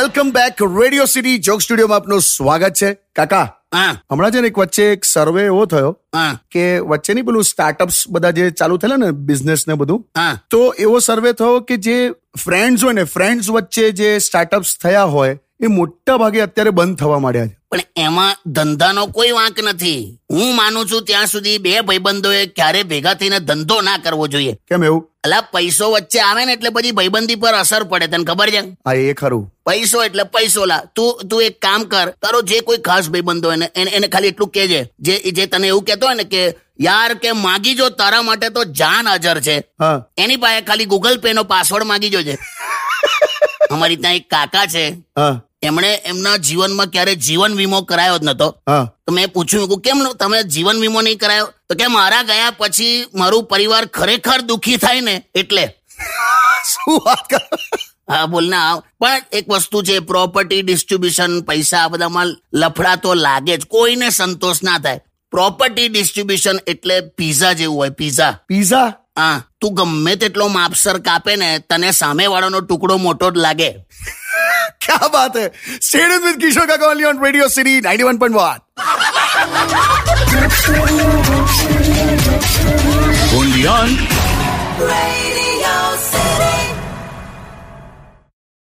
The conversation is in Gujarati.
Welcome back Radio City joke સ્ટુડિયોમાં આપનું સ્વાગત છે. કાકા હમણાં છે ને એક વચ્ચે એક સર્વે એવો થયો કે વચ્ચે નહીં પેલું સ્ટાર્ટઅપ્સ બધા જે ચાલુ થયેલા ને બિઝનેસ ને બધું હા. તો એવો સર્વે થયો કે જે ફ્રેન્ડ્સ હોય ને ફ્રેન્ડ્સ વચ્ચે જે સ્ટાર્ટઅપ્સ થયા હોય એ મોટા ભાગે અત્યારે બંધ થવા માંડ્યા છે. પણ એમાં ધંધાનો કોઈ વાંક નથી. હું માનું છું ત્યાં સુધી બે ભાઈબંધોએ ક્યારે ભેગા થઈને ધંધો ના કરવો જોઈએ. કેમ એવું? અલા પૈસો વચ્ચે આવે ને એટલે પછી ભાઈબંધી પર અસર પડે તને ખબર છે? હા એ ખરું. પૈસો એટલે પૈસો લા. તું તું એક કામ કર તારો જે કોઈ ખાસ ભાઈબંધો એને એને ખાલી એટલું કેજે જે જે તને એવું કહેતો હોય ને કે યાર કે માગી જો તારા માટે તો જાન હાજર છે. એની પાસે ખાલી ગૂગલ પે નો પાસવર્ડ માગી જોજે. અમારી ત્યાં એક કાકા છે. એમણે એમના જીવનમાં ક્યારે જીવન વીમો કરાયો જ નતો. તો મેં પૂછ્યું કેમ તમે જીવન વીમો નહીં કરાયો? તો કે મારા ગયા પછી મારું પરિવાર ખરેખર દુખી થાય ને એટલે. શું વાત કર? હા બોલ ના આવ. પણ એક વસ્તુ છે પ્રોપર્ટી ડિસ્ટ્રીબ્યુશન પૈસા આ બધામાં લફડા તો લાગે જ. કોઈને સંતોષ ના થાય. પ્રોપર્ટી ડિસ્ટ્રીબ્યુશન એટલે પીઝા જેવું હોય પીઝા પીઝા હા. તું ગમે તેટલો માપસર કાપે ને તને સામે વાળાનો ટુકડો મોટો જ લાગે. क्या बात है? स्टेडियम विद किशोर का call on Radio City 91.1 only on